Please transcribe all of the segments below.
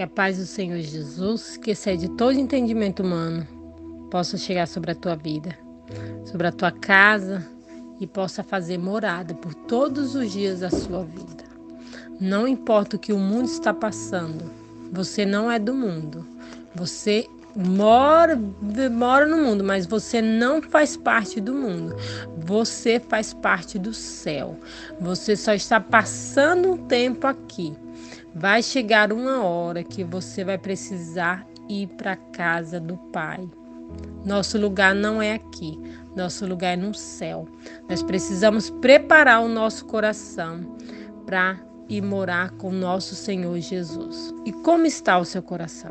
Que a paz do Senhor Jesus, que excede todo entendimento humano, possa chegar sobre a tua vida, sobre a tua casa e possa fazer morada por todos os dias da sua vida. Não importa o que o mundo está passando, você não é do mundo. Você mora, mora no mundo, mas você não faz parte do mundo. Você faz parte do céu. Você só está passando um tempo aqui. Vai chegar uma hora que você vai precisar ir para casa do Pai. Nosso lugar não é aqui, nosso lugar é no céu. Nós precisamos preparar o nosso coração para ir morar com nosso Senhor Jesus. E como está o seu coração?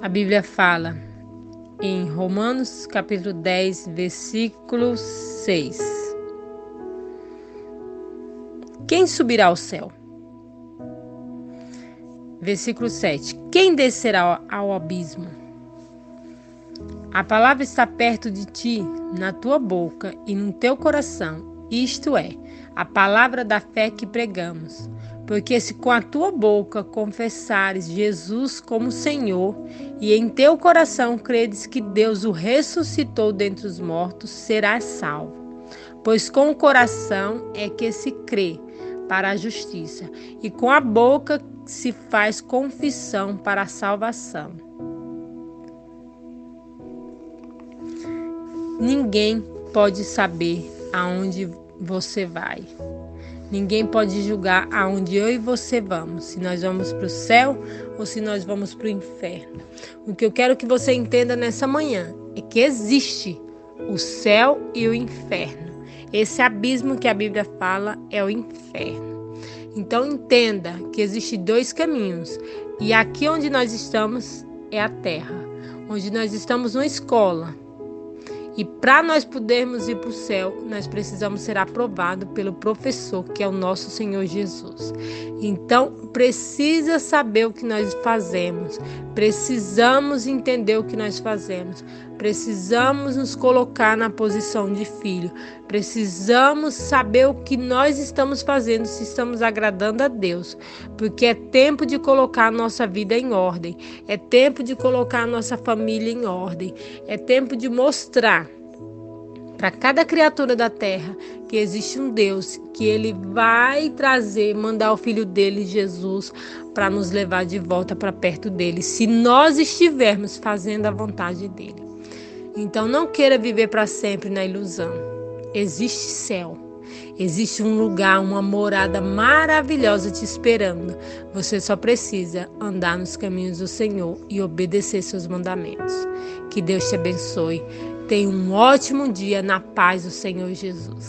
A Bíblia fala em Romanos capítulo 10, versículo 6. Quem subirá ao céu? Versículo 7. Quem descerá ao abismo? A palavra está perto de ti, na tua boca e no teu coração, isto é, a palavra da fé que pregamos. Porque se com a tua boca confessares Jesus como Senhor e em teu coração credes que Deus o ressuscitou dentre os mortos, serás salvo. Pois com o coração é que se crê para a justiça, e com a boca se faz confissão para a salvação. Ninguém pode saber aonde você vai. Ninguém pode julgar aonde eu e você vamos, se nós vamos para o céu ou se nós vamos para o inferno. O que eu quero que você entenda nessa manhã é que existe o céu e o inferno. Esse abismo que a Bíblia fala é o inferno. Então entenda que existem dois caminhos e aqui onde nós estamos é a terra, onde nós estamos numa escola, e para nós podermos ir para o céu, nós precisamos ser aprovados pelo professor, que é o nosso Senhor Jesus. Então, precisa saber o que nós fazemos, precisamos entender o que nós fazemos, precisamos nos colocar na posição de filho, precisamos saber o que nós estamos fazendo, se estamos agradando a Deus, porque é tempo de colocar a nossa vida em ordem, é tempo de colocar a nossa família em ordem, é tempo de mostrar para cada criatura da terra que existe um Deus que ele vai trazer, mandar o filho dele, Jesus, para nos levar de volta para perto dele, se nós estivermos fazendo a vontade dele. Então não queira viver para sempre na ilusão. Existe céu. Existe um lugar, uma morada maravilhosa te esperando. Você só precisa andar nos caminhos do Senhor e obedecer seus mandamentos. Que Deus te abençoe. Tenha um ótimo dia na paz do Senhor Jesus.